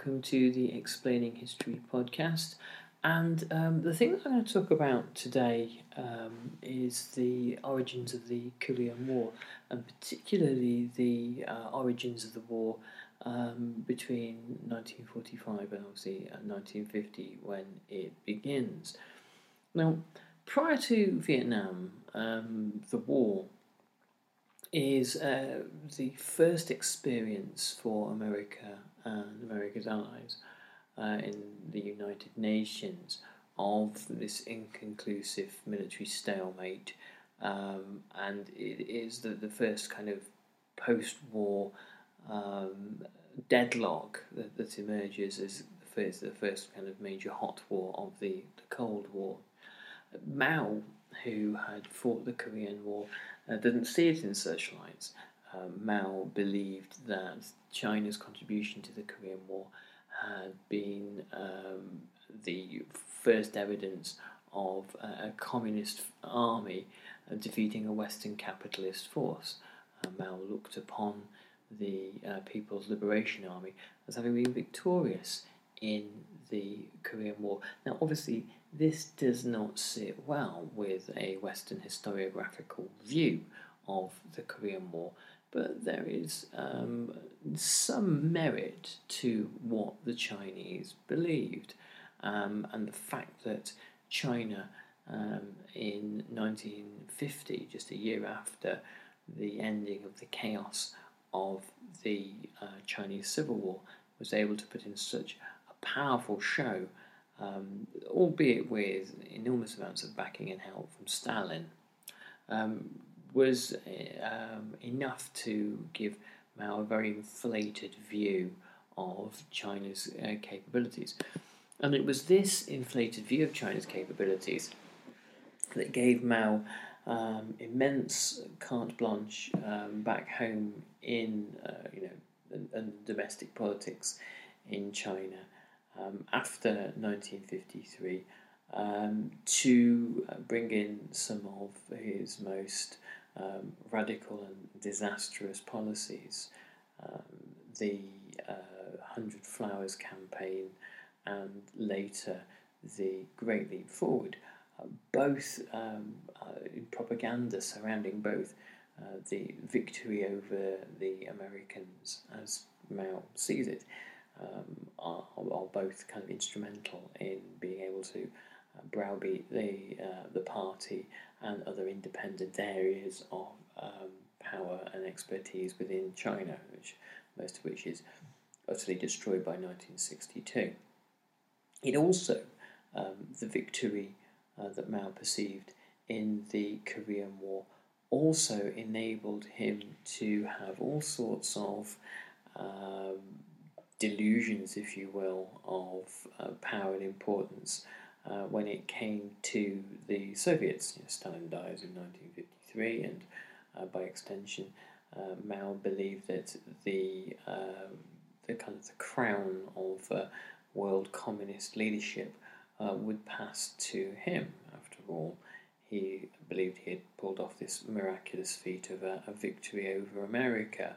Welcome to the Explaining History podcast. And um, the thing that I'm going to talk about today um, is the origins of the Korean War, and particularly the uh, origins of the war um, between 1945 and obviously uh, 1950 when it begins. Now, prior to Vietnam, um, the war is uh, the first experience for America and America's allies uh, in the United Nations of this inconclusive military stalemate, um, and it is the, the first kind of post war um, deadlock that, that emerges as the first, the first kind of major hot war of the, the Cold War. Mao, who had fought the Korean War, uh, didn't see it in such lights. Uh, Mao believed that China's contribution to the Korean War had been um, the first evidence of a, a communist army uh, defeating a Western capitalist force. Uh, Mao looked upon the uh, People's Liberation Army as having been victorious in the Korean War. Now, obviously, this does not sit well with a Western historiographical view of the Korean War, but there is um, some merit to what the Chinese believed, um, and the fact that China um, in 1950, just a year after the ending of the chaos of the uh, Chinese Civil War, was able to put in such a powerful show um, albeit with enormous amounts of backing and help from Stalin, um, was um, enough to give Mao a very inflated view of China's uh, capabilities. And it was this inflated view of China's capabilities that gave Mao um, immense carte blanche um, back home in uh, you know and, domestic politics in China um, after 1953 um, to uh, bring in some of his most um, radical and disastrous policies. Um, the uh, Hundred Flowers campaign and later the Great Leap Forward, uh, both um, uh, in propaganda surrounding both uh, the victory over the Americans, as Mao sees it, um, are, are, both kind of instrumental in being able to uh, browbeat the uh, the party and other independent areas of um, power and expertise within China, which most of which is utterly destroyed by 1962. It also um, the victory uh, that Mao perceived in the Korean War also enabled him to have all sorts of um, delusions, if you will, of uh, power and importance uh, when it came to the Soviets. You know, Stalin dies in 1953, and uh, by extension, uh, Mao believed that the um, the kind of the crown of uh, world communist leadership uh, would pass to him. After all, he believed he had pulled off this miraculous feat of a, a victory over America.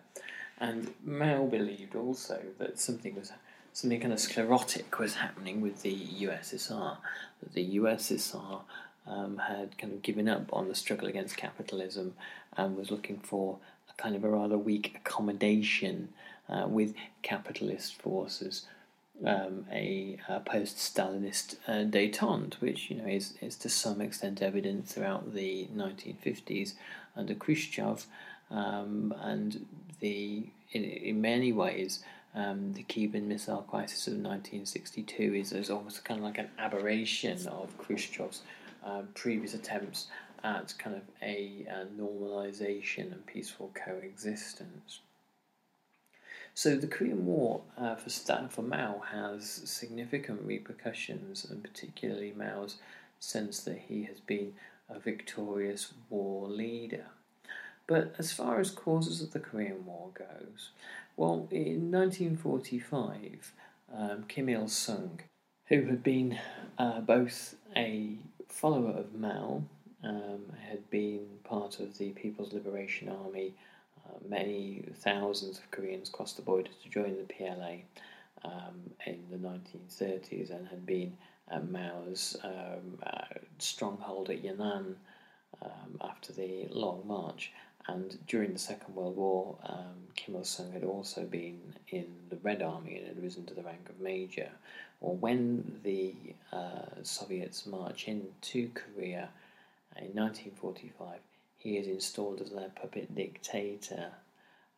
And Mao believed also that something was something kind of sclerotic was happening with the USSR. That the USSR um, had kind of given up on the struggle against capitalism and was looking for a kind of a rather weak accommodation uh, with capitalist forces um, a, a post-Stalinist uh, détente, which you know is, is to some extent evident throughout the 1950s under Khrushchev, um, and the in, in many ways um, the Cuban Missile Crisis of 1962 is, is almost kind of like an aberration of Khrushchev's uh, previous attempts at kind of a, a normalization and peaceful coexistence. So the Korean War uh, for Stan for Mao has significant repercussions, and particularly Mao's sense that he has been a victorious war leader. But as far as causes of the Korean War goes, well, in 1945, um, Kim Il sung, who had been uh, both a follower of Mao, um, had been part of the People's Liberation Army uh, many thousands of Koreans crossed the border to join the PLA um, in the 1930s and had been at Mao's um, uh, stronghold at Yan'an um, after the Long March. And during the Second World War, um, Kim Il sung had also been in the Red Army and had risen to the rank of major. Or when the uh, Soviets march into Korea in 1945, he is installed as their puppet dictator,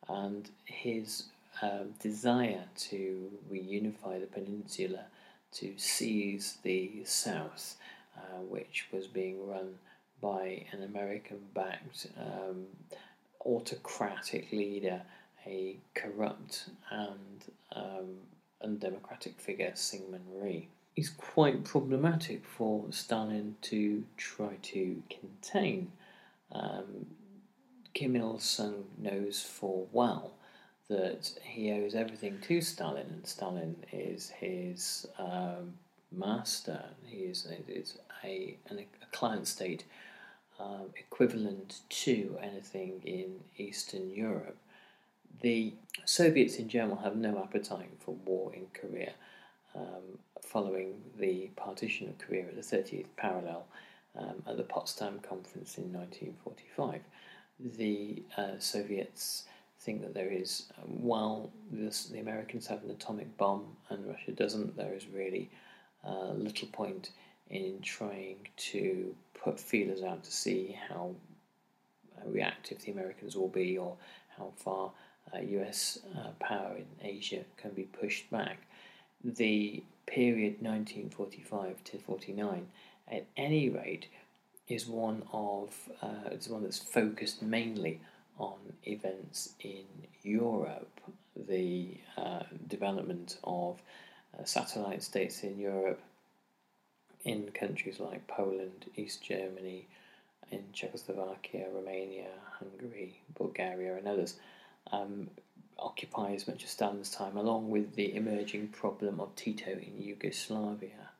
and his um, desire to reunify the peninsula, to seize the South, uh, which was being run by an American backed um, autocratic leader, a corrupt and um, undemocratic figure, Syngman Rhee. Is quite problematic for Stalin to try to contain. Um, Kim Il sung knows full well that he owes everything to Stalin, and Stalin is his um, master. He is, is a, an, a client state um, equivalent to anything in Eastern Europe. The Soviets in general have no appetite for war in Korea. Um, following the partition of Korea at the 30th parallel, um, at the Potsdam Conference in 1945. The uh, Soviets think that there is, while this, the Americans have an atomic bomb and Russia doesn't, there is really uh, little point in trying to put feelers out to see how uh, reactive the Americans will be or how far US uh, uh, power in Asia can be pushed back. The period 1945 to 49 at any rate, is one of uh, it's one that's focused mainly on events in Europe, the uh, development of uh, satellite states in Europe, in countries like Poland, East Germany, in Czechoslovakia, Romania, Hungary, Bulgaria, and others. Um, occupies much of Stalin's time, along with the emerging problem of Tito in Yugoslavia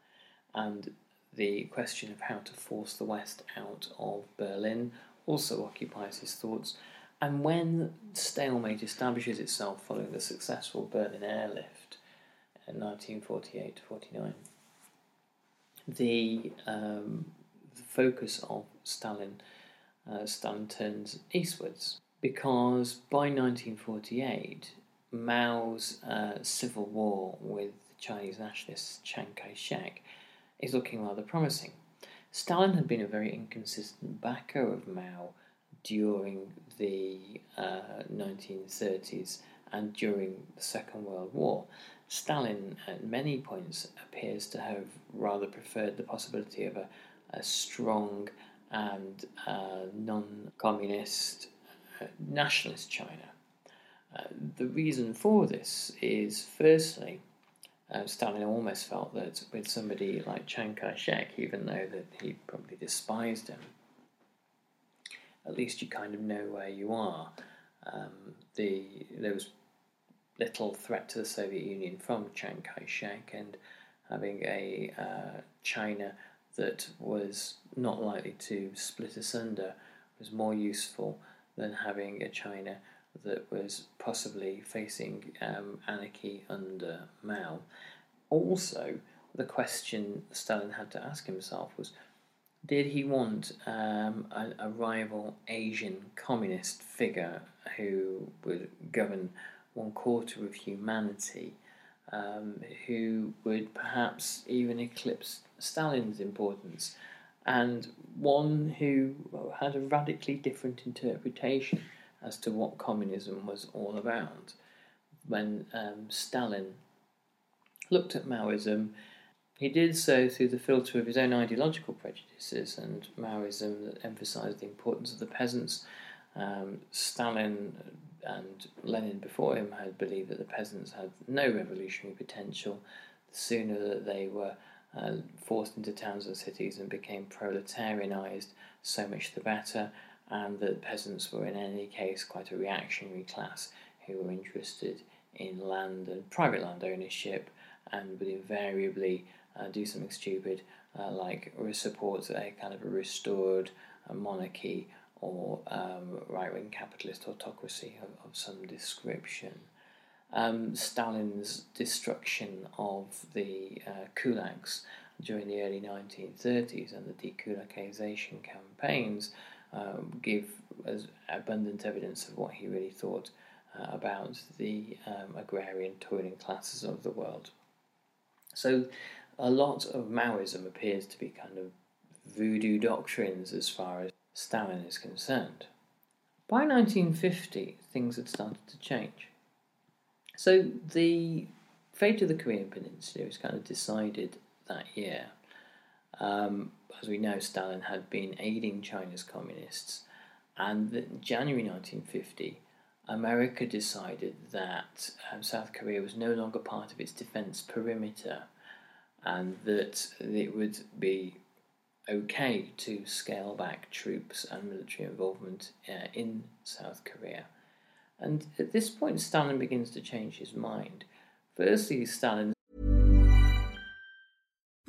and the question of how to force the West out of Berlin also occupies his thoughts. And when stalemate establishes itself following the successful Berlin airlift in 1948 49, the, um, focus of Stalin, uh, Stalin turns eastwards because by 1948, Mao's uh, civil war with the Chinese nationalist Chiang Kai shek is looking rather promising. Stalin had been a very inconsistent backer of Mao during the uh, 1930s and during the Second World War. Stalin, at many points, appears to have rather preferred the possibility of a, a strong and uh, non communist uh, nationalist China. Uh, the reason for this is firstly, uh, Stalin almost felt that with somebody like Chiang Kai shek, even though that he probably despised him, at least you kind of know where you are. Um, the there was little threat to the Soviet Union from Chiang Kai shek, and having a uh, China that was not likely to split asunder was more useful than having a China that was possibly facing um, anarchy under Mao. Also, the question Stalin had to ask himself was did he want um, a, a, rival Asian communist figure who would govern one quarter of humanity, um, who would perhaps even eclipse Stalin's importance, and one who had a radically different interpretation as to what communism was all about? When um, Stalin looked at Maoism, he did so through the filter of his own ideological prejudices and Maoism that emphasized the importance of the peasants. Um, Stalin and Lenin before him had believed that the peasants had no revolutionary potential. The sooner that they were uh, forced into towns and cities and became proletarianized, so much the better, and that peasants were in any case quite a reactionary class who were interested in land and private land ownership and would invariably uh, do something stupid uh, like support a kind of a restored uh, monarchy or um, right wing capitalist autocracy of, of some description. Um, Stalin's destruction of the uh, kulaks during the early 1930s and the dekulakization campaigns um, give as abundant evidence of what he really thought uh, about the um, agrarian toiling classes of the world. So a lot of Maoism appears to be kind of voodoo doctrines as far as Stalin is concerned. By 1950, things had started to change. So the fate of the Korean Peninsula was kind of decided that year. Um, as we know, Stalin had been aiding China's communists, and in January 1950, America decided that um, South Korea was no longer part of its defense perimeter and that it would be okay to scale back troops and military involvement uh, in South Korea. And at this point, Stalin begins to change his mind. Firstly, Stalin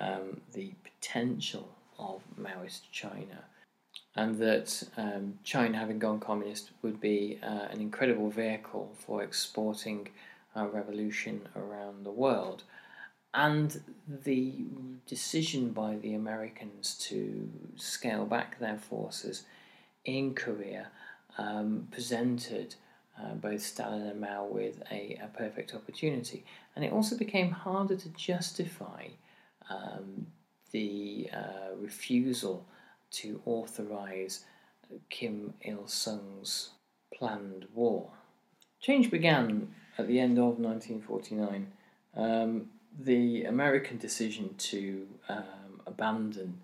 Um, the potential of Maoist China, and that um, China, having gone communist, would be uh, an incredible vehicle for exporting revolution around the world. And the decision by the Americans to scale back their forces in Korea um, presented uh, both Stalin and Mao with a, a, perfect opportunity. And it also became harder to justify um, the uh, refusal to authorize Kim Il sung's planned war. Change began at the end of 1949. Um, the American decision to um, abandon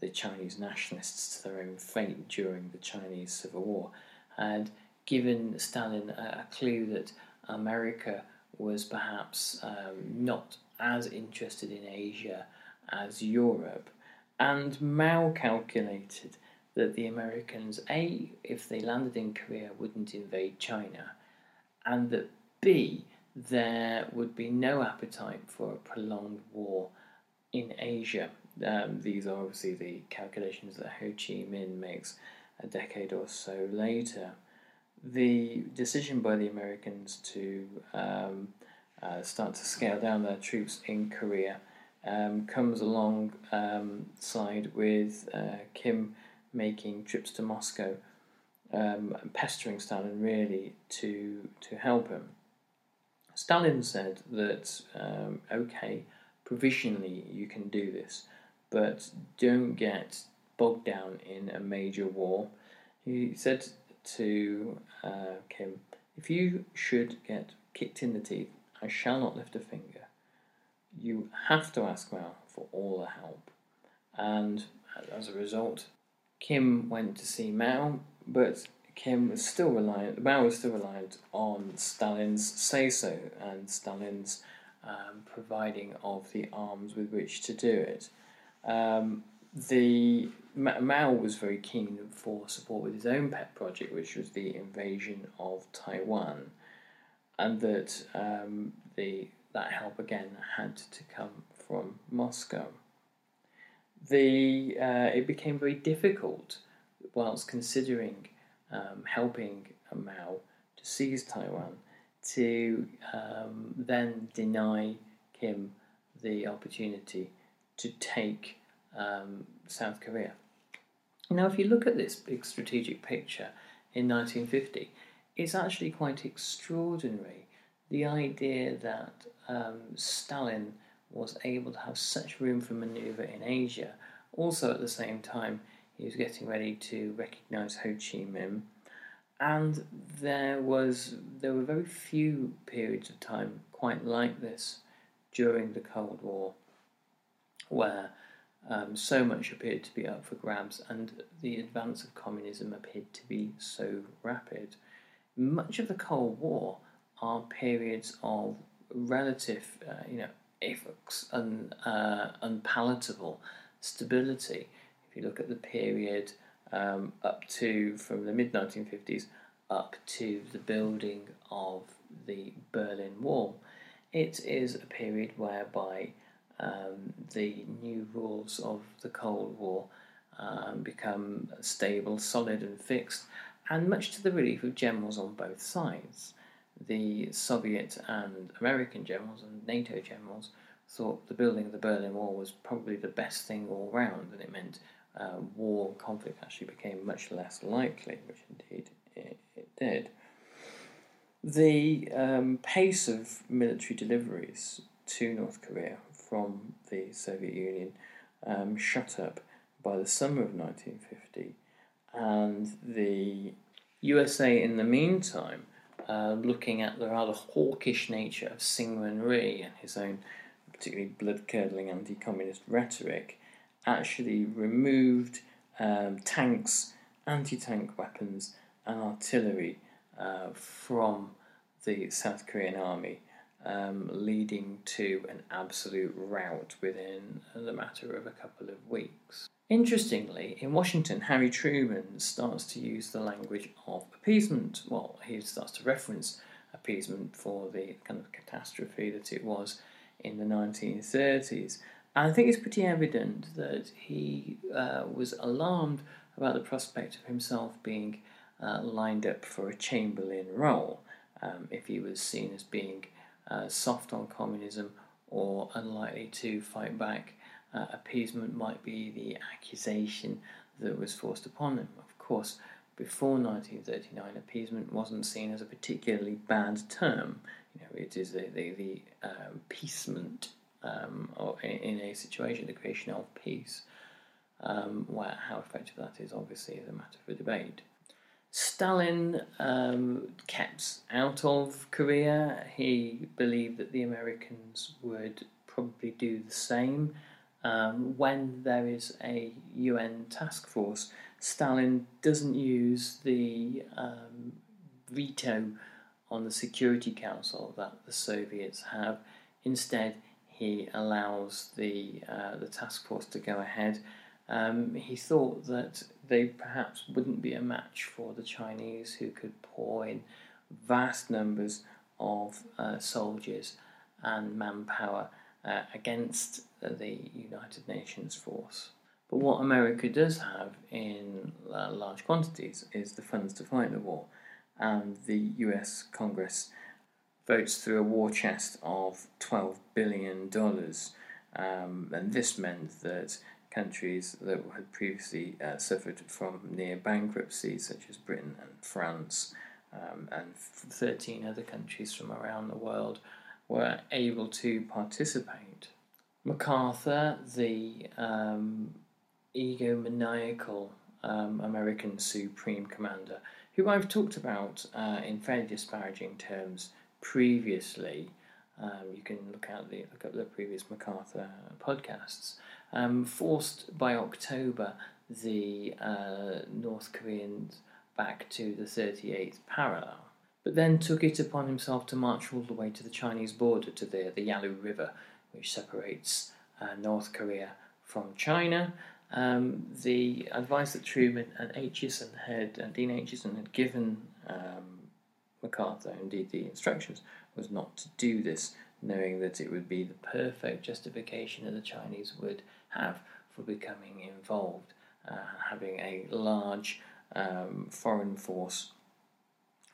the Chinese nationalists to their own fate during the Chinese Civil War had given Stalin a, a clue that America was perhaps um, not as interested in Asia as Europe. And Mao calculated that the Americans, A, if they landed in Korea, wouldn't invade China, and that B, there would be no appetite for a prolonged war in Asia. Um, these are obviously the calculations that Ho Chi Minh makes a decade or so later. The decision by the Americans to um, uh, start to scale down their troops in Korea um, comes alongside um, with uh, Kim making trips to Moscow, um, pestering Stalin really to to help him. Stalin said that um, okay, provisionally you can do this, but don't get bogged down in a major war. He said to uh, Kim, if you should get kicked in the teeth, I shall not lift a finger. You have to ask Mao for all the help. And as a result, Kim went to see Mao, but Kim was still reliant, Mao was still reliant on Stalin's say so and Stalin's um, providing of the arms with which to do it. Um, the Mao was very keen for support with his own pet project, which was the invasion of Taiwan, and that um, the that help again had to come from Moscow. The uh, it became very difficult whilst considering um, helping Mao to seize Taiwan to um, then deny Kim the opportunity to take um, South Korea. Now, if you look at this big strategic picture in 1950, it's actually quite extraordinary the idea that um, Stalin was able to have such room for maneuver in Asia. Also, at the same time, he was getting ready to recognize Ho Chi Minh, and there was there were very few periods of time quite like this during the Cold War, where um, so much appeared to be up for grabs, and the advance of communism appeared to be so rapid. Much of the Cold War are periods of relative, uh, you know, effects un, uh, unpalatable stability. If you look at the period um, up to from the mid 1950s up to the building of the Berlin Wall, it is a period whereby um, the new rules of the Cold War um, become stable, solid, and fixed, and much to the relief of generals on both sides. The Soviet and American generals and NATO generals thought the building of the Berlin Wall was probably the best thing all round, and it meant uh, war conflict actually became much less likely, which indeed it, it did. The um, pace of military deliveries to North Korea from the Soviet Union um, shut up by the summer of 1950, and the USA, in the meantime, uh, looking at the rather hawkish nature of Syngman Rhee and his own particularly blood curdling anti communist rhetoric, actually removed um, tanks, anti tank weapons, and artillery uh, from the South Korean army um, leading to an absolute rout within the matter of a couple of weeks. Interestingly, in Washington, Harry Truman starts to use the language of appeasement. Well, he starts to reference appeasement for the kind of catastrophe that it was in the 1930s. And I think it's pretty evident that he uh, was alarmed about the prospect of himself being uh, lined up for a Chamberlain role um, if he was seen as being uh, soft on communism or unlikely to fight back. Uh, appeasement might be the accusation that was forced upon him. Of course, before 1939, appeasement wasn't seen as a particularly bad term. You know, it is the, the, the um, peacement um, or in, in, a situation, the creation of peace. Um, where how effective that is obviously is a matter for debate. Stalin um, kept out of Korea. He believed that the Americans would probably do the same. Um, when there is a UN task force, Stalin doesn't use the um, veto on the Security Council that the Soviets have. Instead, he allows the uh, the task force to go ahead. Um, he thought that they perhaps wouldn't be a match for the Chinese, who could pour in vast numbers of uh, soldiers and manpower uh, against the United Nations force. But what America does have in uh, large quantities is the funds to fight the war, and the US Congress votes through a war chest of $12 billion. Um, and this meant that countries that had previously uh, suffered from near bankruptcy, such as Britain and France, um, and 13 other countries from around the world, were able to participate. MacArthur, the um, egomaniacal um, American Supreme Commander, who I've talked about uh, in fairly disparaging terms previously. Um, you can look out the look up the previous MacArthur podcasts. Um, forced by October the uh, North Koreans back to the 38th parallel, but then took it upon himself to march all the way to the Chinese border to the the Yalu River, which separates uh, North Korea from China. Um, the advice that Truman and Acheson had, uh, Dean Acheson had given um, MacArthur, indeed the instructions, was not to do this, knowing that it would be the perfect justification that the Chinese would have for becoming involved, uh, having a large um, foreign force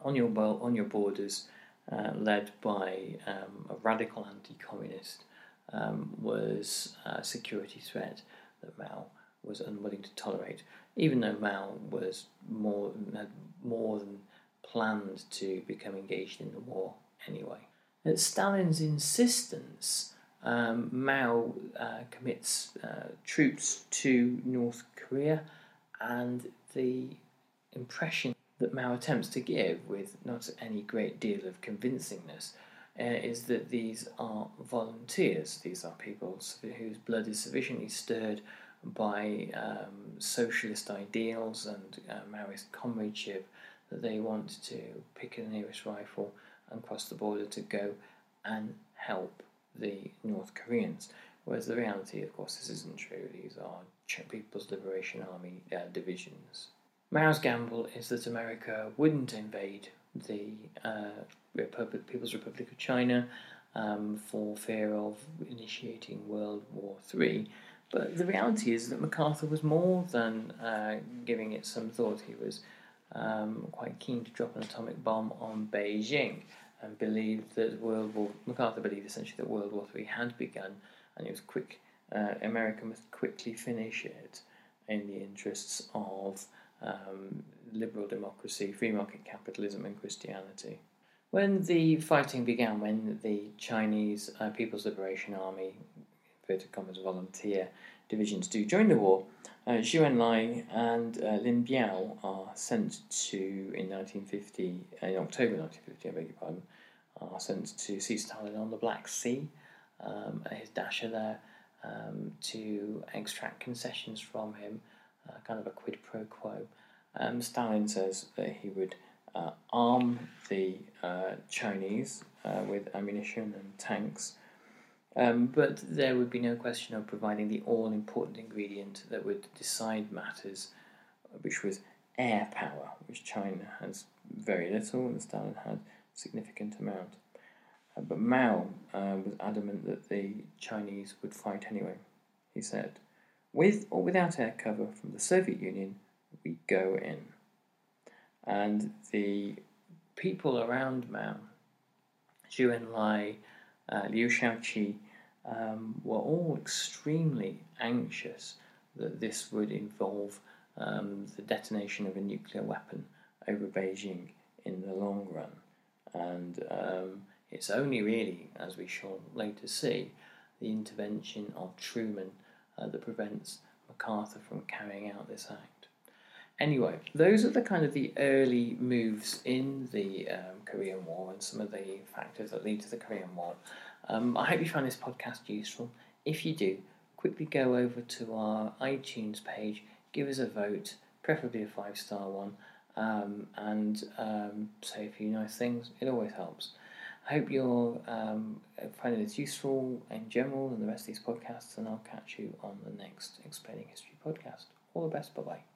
on your on your borders, uh, led by um, a radical anti-communist, um, was a security threat that Mao was unwilling to tolerate, even though Mao was more had more than planned to become engaged in the war anyway. At Stalin's insistence, um, Mao uh, commits uh, troops to North Korea, and the impression that Mao attempts to give, with not any great deal of convincingness, uh, is that these are volunteers. These are people whose blood is sufficiently stirred by um, socialist ideals and uh, Maoist comradeship that they want to pick the nearest rifle and cross the border to go and help the North Koreans. Whereas the reality, of course, this isn't true. These are People's Liberation Army uh, divisions. Mao's gamble is that America wouldn't invade the uh, Republic, People's Republic of China um, for fear of initiating World War III. But the reality is that MacArthur was more than uh, giving it some thought. He was um, quite keen to drop an atomic bomb on Beijing and believed that World War MacArthur believed essentially that World War III had begun and it was quick. Uh, America must quickly finish it in the interests of um, liberal democracy, free market capitalism, and Christianity. When the fighting began, when the Chinese uh, People's Liberation Army, inverted commas, volunteer divisions do join the war, uh, Zhou Enlai and uh, Lin Biao are sent to, in 1950, in October 1950, I beg your pardon, are sent to see Stalin on the Black Sea, um, his dacha there, um, to extract concessions from him, uh, kind of a quid pro quo. Um, Stalin says that he would uh, arm the uh, Chinese uh, with ammunition and tanks um, but there would be no question of providing the all important ingredient that would decide matters, which was air power, which China has very little and Stalin had a significant amount. Uh, but Mao uh, was adamant that the Chinese would fight anyway. He said, with or without air cover from the Soviet Union, we go in. And the people around Mao, Zhou Enlai, uh, Liu Shaoqi, um, were all extremely anxious that this would involve um, the detonation of a nuclear weapon over Beijing in the long run. And um, it's only really, as we shall later see, the intervention of Truman uh, that prevents MacArthur from carrying out this act. Anyway, those are the kind of the early moves in the um, Korean War and some of the factors that lead to the Korean War. Um, I hope you found this podcast useful. If you do, quickly go over to our iTunes page, give us a vote, preferably a five star one, um, and um, say a few nice things. It always helps. I hope you're um, finding this useful in general and the rest of these podcasts, and I'll catch you on the next Explaining History podcast. All the best. Bye bye.